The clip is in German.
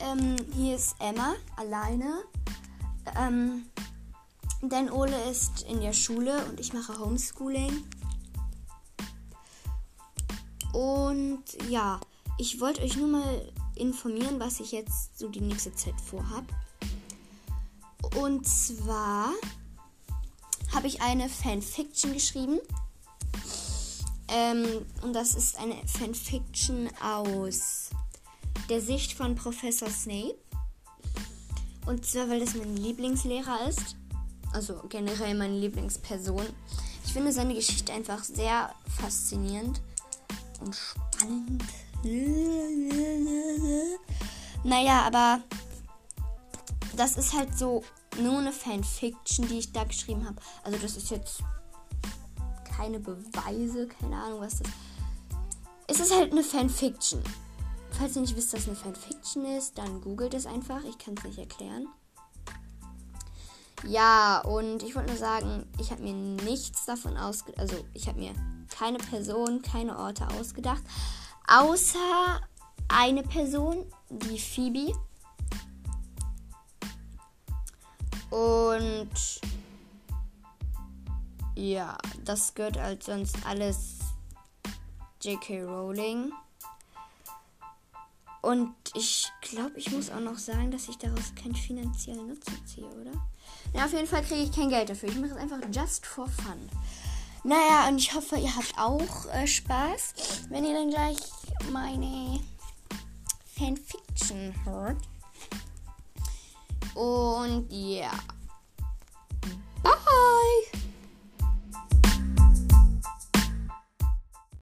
ähm, hier ist Emma alleine. Ähm, denn Ole ist in der Schule und ich mache Homeschooling. Und ja, ich wollte euch nur mal informieren, was ich jetzt so die nächste Zeit vorhab. Und zwar habe ich eine Fanfiction geschrieben. Ähm, und das ist eine Fanfiction aus der Sicht von Professor Snape. Und zwar, weil das mein Lieblingslehrer ist. Also generell meine Lieblingsperson. Ich finde seine Geschichte einfach sehr faszinierend und spannend. Naja, aber das ist halt so nur eine Fanfiction, die ich da geschrieben habe. Also das ist jetzt keine Beweise, keine Ahnung, was das ist. Es ist halt eine Fanfiction. Falls ihr nicht wisst, dass eine Fanfiction ist, dann googelt es einfach. Ich kann es nicht erklären. Ja, und ich wollte nur sagen, ich habe mir nichts davon ausgedacht. Also, ich habe mir keine Person, keine Orte ausgedacht. Außer eine Person, die Phoebe. Und ja, das gehört als sonst alles J.K. Rowling. Und ich glaube, ich muss auch noch sagen, dass ich daraus keinen finanziellen Nutzen ziehe, oder? Ja, auf jeden Fall kriege ich kein Geld dafür. Ich mache es einfach just for fun. Naja, und ich hoffe, ihr habt auch äh, Spaß, wenn ihr dann gleich meine Fanfiction hört. Und ja. Bye!